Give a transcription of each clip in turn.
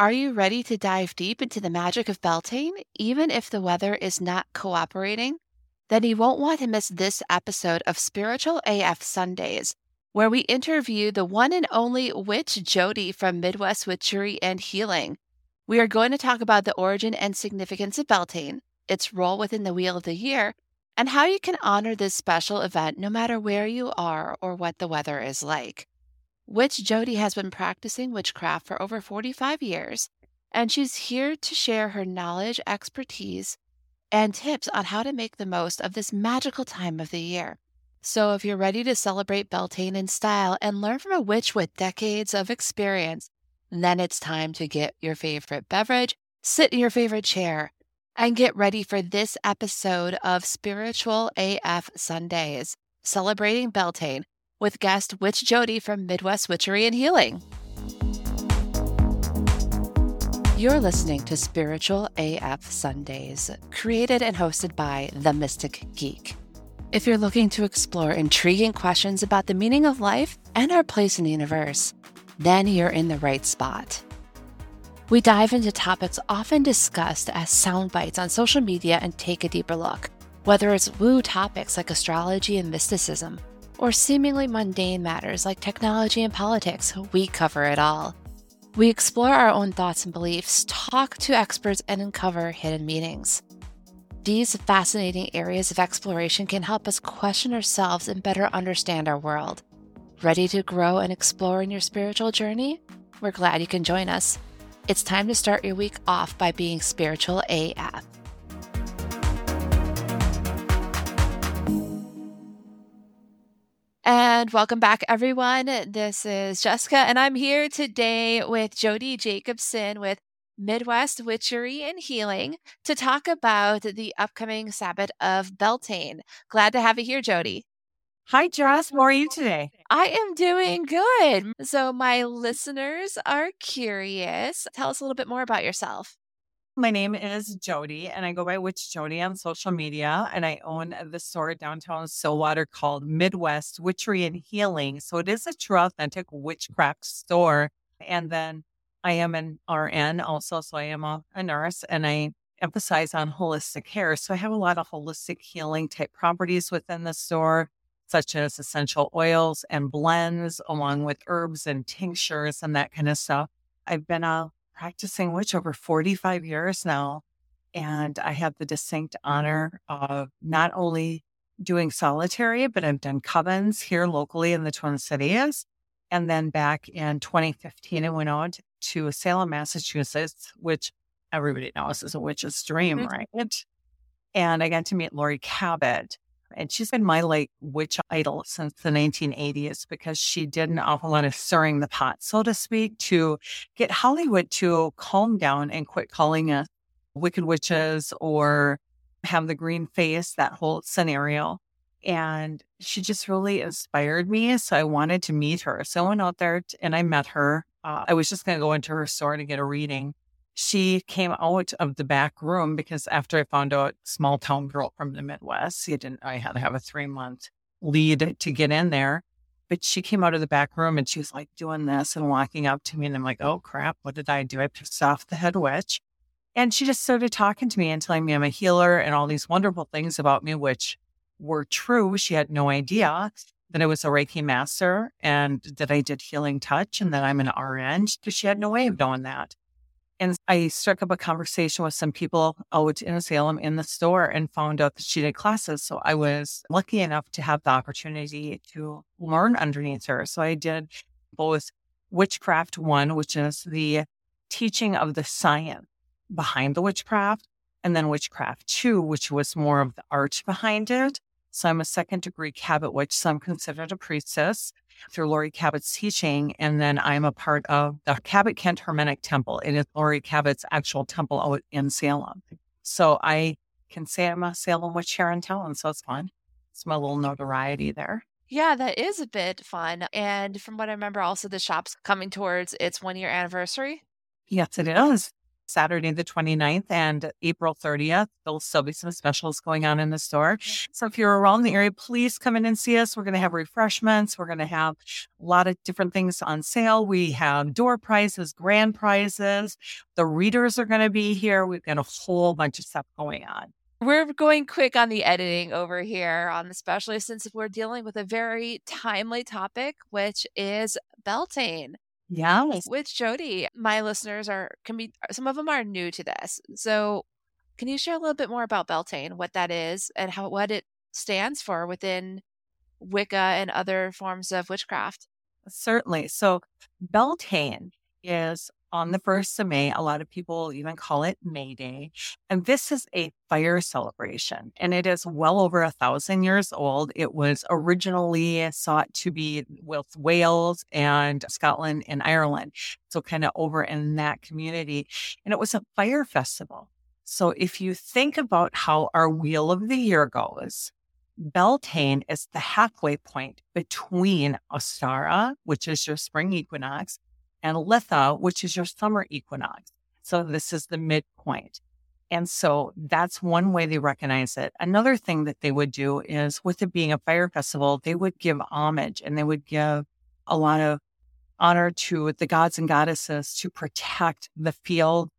Are you ready to dive deep into the magic of Beltane, even if the weather is not cooperating? Then you won't want to miss this episode of Spiritual AF Sundays, where we interview the one and only witch Jodi from Midwest Witchery and Healing. We are going to talk about the origin and significance of Beltane, its role within the Wheel of the Year, and how you can honor this special event no matter where you are or what the weather is like. Witch Jodi has been practicing witchcraft for over 45 years, and she's here to share her knowledge, expertise, and tips on how to make the most of this magical time of the year. So, if you're ready to celebrate Beltane in style and learn from a witch with decades of experience, then it's time to get your favorite beverage, sit in your favorite chair, and get ready for this episode of Spiritual AF Sundays, celebrating Beltane with guest Witch Jodi from Midwest Witchery and Healing. You're listening to Spiritual AF Sundays, created and hosted by The Mystic Geek. If you're looking to explore intriguing questions about the meaning of life and our place in the universe, then you're in the right spot. We dive into topics often discussed as sound bites on social media and take a deeper look, whether it's woo topics like astrology and mysticism or seemingly mundane matters like technology and politics, we cover it all. We explore our own thoughts and beliefs, talk to experts, and uncover hidden meanings. These fascinating areas of exploration can help us question ourselves and better understand our world. Ready to grow and explore in your spiritual journey? We're glad you can join us. It's time to start your week off by being spiritual AF. And welcome back, everyone. This is Jessica, and I'm here today with Jodi Jacobson with Midwest Witchery and Healing to talk about the upcoming Sabbat of Beltane. Glad to have you here, Jodi. Hi, Jess. How are you today? I am doing good. So, my listeners are curious. Tell us a little bit more about yourself. My name is Jodi, and I go by Witch Jodi on social media. And I own the store downtown Stillwater called Midwest Witchery and Healing. So it is a true, authentic witchcraft store. And then I am an RN also. So I am a, a nurse and I emphasize on holistic care. So I have a lot of holistic healing type properties within the store, such as essential oils and blends, along with herbs and tinctures and that kind of stuff. I've been a practicing witch over 45 years now. And I have the distinct honor of not only doing solitary, but I've done covens here locally in the Twin Cities. And then back in 2015, I went out to Salem, Massachusetts, which everybody knows is a witch's dream, mm-hmm. right? And I got to meet Laurie Cabot, and she's been my like witch idol since the 1980s because she did an awful lot of stirring the pot, so to speak, to get Hollywood to calm down and quit calling us wicked witches or have the green face, that whole scenario. And she just really inspired me. So I wanted to meet her. So I went out there and I met her. Uh, I was just going to go into her store to get a reading she came out of the back room because after I found out small town girl from the Midwest, you didn't I had to have a three month lead to get in there. But she came out of the back room and she was like doing this and walking up to me. And I'm like, oh crap, what did I do? I pissed off the head witch. And she just started talking to me and telling me I'm a healer and all these wonderful things about me, which were true. She had no idea that I was a Reiki master and that I did healing touch and that I'm an RN. She had no way of knowing that. And I struck up a conversation with some people out in Salem in the store and found out that she did classes. So I was lucky enough to have the opportunity to learn underneath her. So I did both Witchcraft One, which is the teaching of the science behind the witchcraft, and then Witchcraft Two, which was more of the art behind it. So I'm a second degree Cabot witch, so I'm considered a priestess through Laurie Cabot's teaching. And then I'm a part of the Cabot Kent Hermetic Temple. It is Laurie Cabot's actual temple out in Salem. So I can say I'm a Salem witch here in town. So it's fun. It's my little notoriety there. Yeah, that is a bit fun. And from what I remember, also the shop's coming towards its one year anniversary. Yes, it is. Saturday the 29th and April 30th. There'll still be some specials going on in the store. So if you're around the area, please come in and see us. We're going to have refreshments. We're going to have a lot of different things on sale. We have door prizes, grand prizes. The readers are going to be here. We've got a whole bunch of stuff going on. We're going quick on the editing over here on the specialist since we're dealing with a very timely topic, which is Beltane. Yes. With Jodi, my listeners are can be uh, some of them are new to this. So can you share a little bit more about Beltane, what that is and how what it stands for within Wicca and other forms of witchcraft? Certainly. So Beltane is on the 1st of May. A lot of people even call it May Day. And this is a fire celebration, and it is well over a thousand years old. It was originally sought to be with Wales and Scotland and Ireland. So, kind of over in that community. And it was a fire festival. So, if you think about how our wheel of the year goes, Beltane is the halfway point between Ostara, which is your spring equinox, and Litha, which is your summer equinox. So this is the midpoint. And so that's one way they recognize it. Another thing that they would do is with it being a fire festival, they would give homage and they would give a lot of honor to the gods and goddesses to protect the field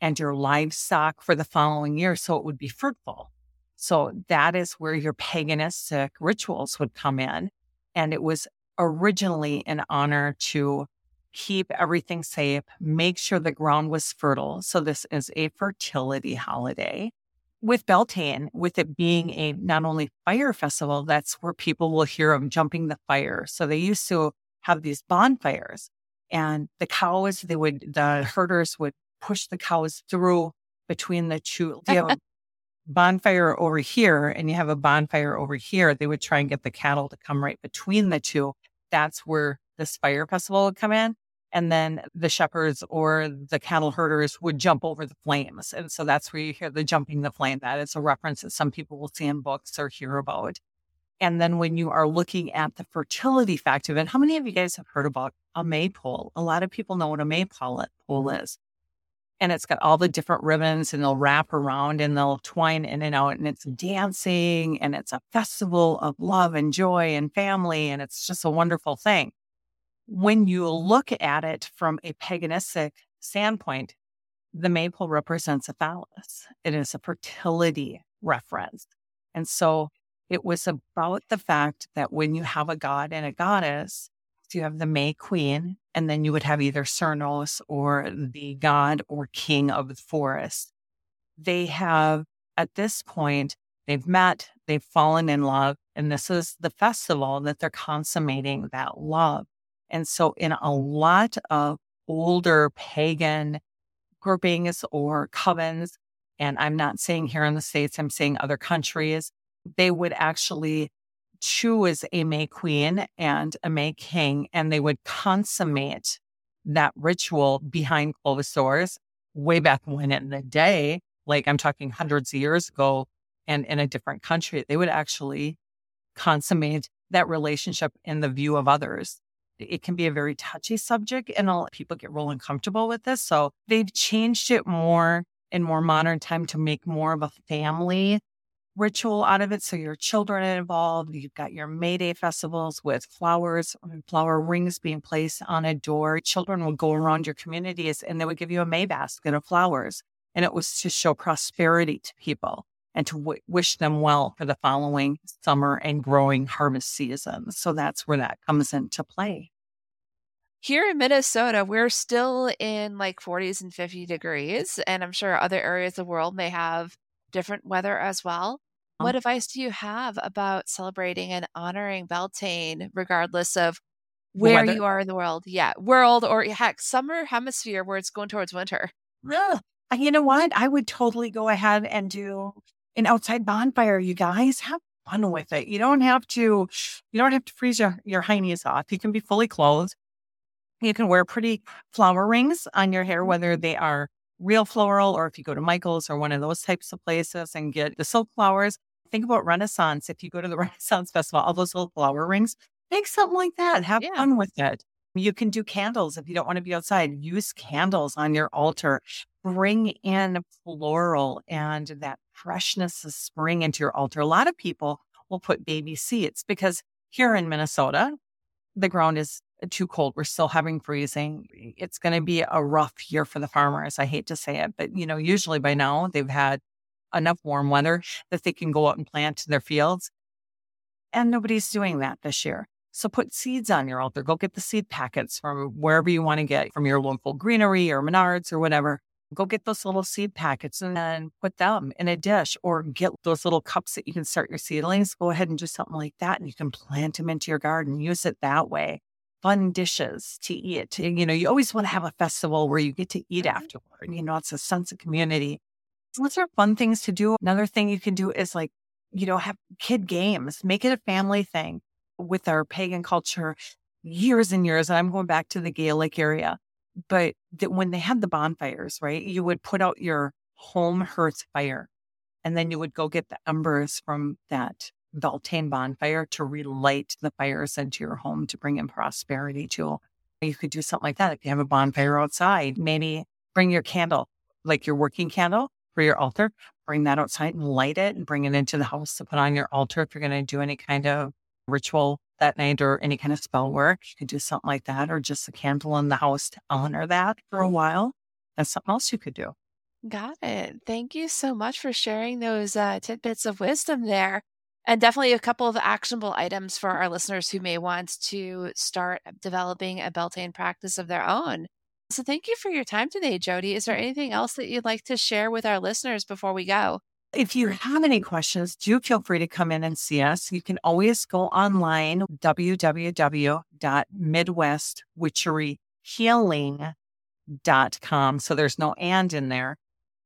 and your livestock for the following year so it would be fruitful. So that is where your paganistic rituals would come in. And it was originally in honor to keep everything safe, make sure the ground was fertile. So this is a fertility holiday. With Beltane, with it being a not only fire festival, that's where people will hear of jumping the fire. So they used to have these bonfires and the cows, they would, the herders would push the cows through between the two. You have a bonfire over here and you have a bonfire over here. They would try and get the cattle to come right between the two. That's where this fire festival would come in. And then the shepherds or the cattle herders would jump over the flames. And so that's where you hear the jumping the flame. That is a reference that some people will see in books or hear about. And then when you are looking at the fertility factor of it, how many of you guys have heard about a maypole? A lot of people know what a maypole is. And it's got all the different ribbons and they'll wrap around and they'll twine in and out and it's dancing and it's a festival of love and joy and family. And it's just a wonderful thing when you look at it from a paganistic standpoint, the maypole represents a phallus. It is a fertility reference. And so it was about the fact that when you have a god and a goddess, you have the May Queen, and then you would have either Cernos or the god or king of the forest. They have, at this point, they've met, they've fallen in love, and this is the festival that they're consummating that love. And so, in a lot of older pagan groupings or covens, and I'm not saying here in the States, I'm saying other countries, they would actually choose a May Queen and a May King, and they would consummate that ritual behind closed doors way back when in the day, like I'm talking hundreds of years ago, and in a different country, they would actually consummate that relationship in the view of others it can be a very touchy subject and a lot of people get real uncomfortable with this. So they've changed it more in more modern time to make more of a family ritual out of it. So your children are involved. You've got your May Day festivals with flowers, um, flower rings being placed on a door. Children will go around your communities and they would give you a May basket of flowers. And it was to show prosperity to people and to w- wish them well for the following summer and growing harvest season. So that's where that comes into play. Here in Minnesota, we're still in like 40s and 50 degrees, and I'm sure other areas of the world may have different weather as well. Oh. What advice do you have about celebrating and honoring Beltane, regardless of where you are in the world? Yeah, world or heck, summer hemisphere where it's going towards winter. Yeah. You know what? I would totally go ahead and do an outside bonfire, you guys. Have fun with it. You don't have to you don't have to freeze your, your heinies off. You can be fully clothed. You can wear pretty flower rings on your hair, mm-hmm. whether they are real floral or if you go to Michael's or one of those types of places and get the silk flowers. Think about Renaissance. If you go to the Renaissance Festival, all those little flower rings, make something like that. Have yeah. fun with it. You can do candles if you don't want to be outside. Use candles on your altar. bring in floral and that freshness of spring into your altar. A lot of people will put baby seeds because here in Minnesota, the ground is too cold. We're still having freezing. It's going to be a rough year for the farmers. I hate to say it, but you know, usually by now they've had enough warm weather that they can go out and plant in their fields. And nobody's doing that this year. So put seeds on your altar. Go get the seed packets from wherever you want to get from your local greenery or Menards or whatever. Go get those little seed packets and then put them in a dish or get those little cups that you can start your seedlings. Go ahead and do something like that and you can plant them into your garden. Use it that way. Fun dishes to eat. You know, you always want to have a festival where you get to eat mm-hmm. afterward. You know, it's a sense of community. Those are fun things to do. Another thing you can do is like, you know, have kid games, make it a family thing with our pagan culture years and years. And I'm going back to the Gaelic area but that when they had the bonfires, right, you would put out your home hearth fire and then you would go get the embers from that Beltane bonfire to relight the fires into your home to bring in prosperity to. You could do something like that. If you have a bonfire outside, maybe bring your candle, like your working candle for your altar, bring that outside and light it and bring it into the house to put on your altar if you're going to do any kind of ritual that night or any kind of spell work. You could do something like that, or just a candle in the house to honor that for a while. That's something else you could do. Got it. Thank you so much for sharing those uh, tidbits of wisdom there. And definitely a couple of actionable items for our listeners who may want to start developing a Beltane practice of their own. So, thank you for your time today, Jodi. Is there anything else that you'd like to share with our listeners before we go? If you have any questions, do feel free to come in and see us. You can always go online, www.midwestwitcheryhealing.com. So there's no and in there.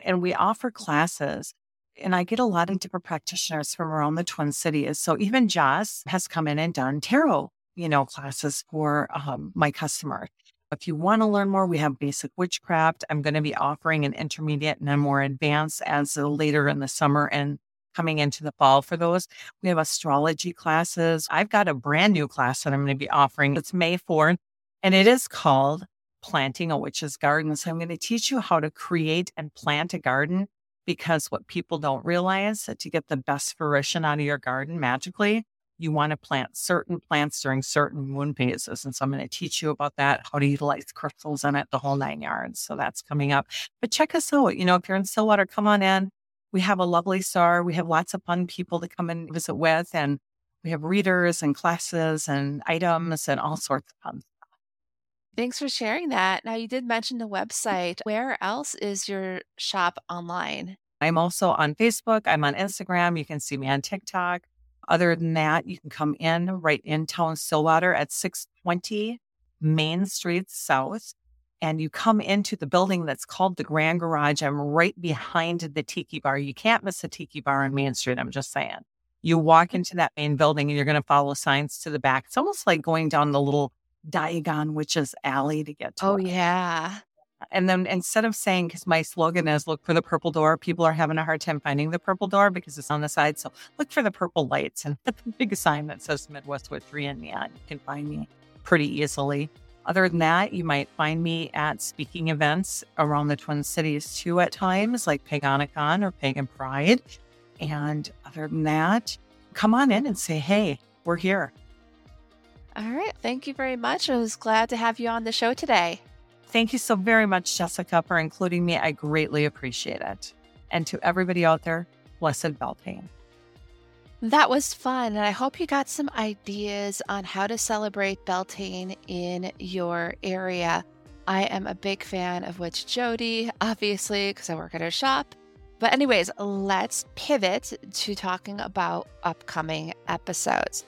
And we offer classes. And I get a lot of different practitioners from around the Twin Cities. So even Joss has come in and done tarot, you know, classes for um, my customers. If you want to learn more, we have basic witchcraft. I'm going to be offering an intermediate and a more advanced as later in the summer and coming into the fall for those. We have astrology classes. I've got a brand new class that I'm going to be offering. It's May 4th, and it is called Planting a Witch's Garden. So I'm going to teach you how to create and plant a garden because what people don't realize that to get the best fruition out of your garden magically, you want to plant certain plants during certain moon phases. And so I'm going to teach you about that, how to utilize crystals in it, the whole nine yards. So that's coming up. But check us out. You know, if you're in Stillwater, come on in. We have a lovely star. We have lots of fun people to come and visit with. And we have readers and classes and items and all sorts of fun stuff. Thanks for sharing that. Now, you did mention the website. Where else is your shop online? I'm also on Facebook. I'm on Instagram. You can see me on TikTok. Other than that, you can come in right in town Stillwater at 620 Main mm-hmm. Street South. And you come into the building that's called the Grand Garage. I'm right behind the Tiki Bar. You can't miss a Tiki Bar on Main Street. I'm just saying. You walk into that main building and you're going to follow signs to the back. It's almost like going down the little Diagon Witches Alley to get to. Oh, it. yeah. And then instead of saying, because my slogan is look for the purple door, people are having a hard time finding the purple door because it's on the side. So look for the purple lights and the big sign that says Midwest Witchery in neon. You can find me pretty easily. Other than that, you might find me at speaking events around the Twin Cities too at times, like Paganicon or Pagan Pride. And other than that, come on in and say, hey, we're here. All right. Thank you very much. I was glad to have you on the show today. Thank you so very much, Jessica, for including me. I greatly appreciate it. And to everybody out there, blessed Beltane. That was fun. And I hope you got some ideas on how to celebrate Beltane in your area. I am a big fan of Witch Jodi, obviously, because I work at her shop. But, anyways, let's pivot to talking about upcoming episodes.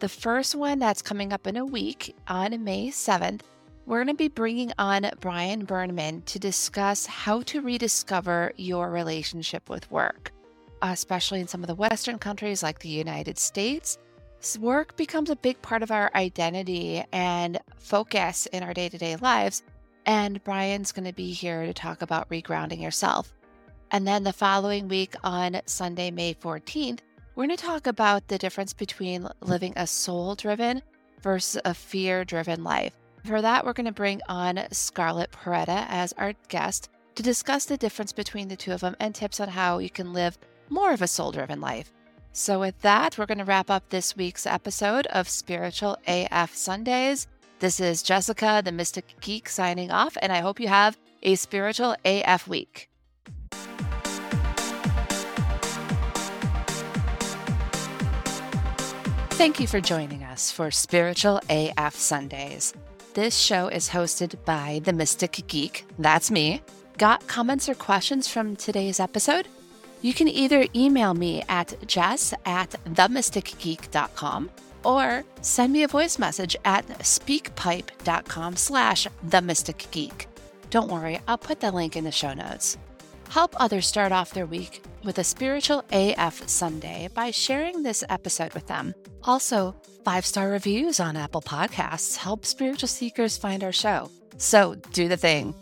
The first one that's coming up in a week on May 7th we're going to be bringing on Brian Burnman to discuss how to rediscover your relationship with work, especially in some of the Western countries like the United States. Work becomes a big part of our identity and focus in our day to day lives. And Brian's going to be here to talk about regrounding yourself. And then the following week on Sunday, May 14th, we're going to talk about the difference between living a soul driven versus a fear driven life. For that, we're going to bring on Scarlett Peretta as our guest to discuss the difference between the two of them and tips on how you can live more of a soul driven life. So, with that, we're going to wrap up this week's episode of Spiritual AF Sundays. This is Jessica, the Mystic Geek, signing off, and I hope you have a spiritual AF week. Thank you for joining us for Spiritual AF Sundays. This show is hosted by the Mystic Geek, that's me. Got comments or questions from today's episode? You can either email me at jess at themysticgeek.com or send me a voice message at speakpipe.com slash themysticgeek. Don't worry, I'll put the link in the show notes. Help others start off their week with a spiritual AF Sunday by sharing this episode with them. Also, five star reviews on Apple Podcasts help spiritual seekers find our show. So do the thing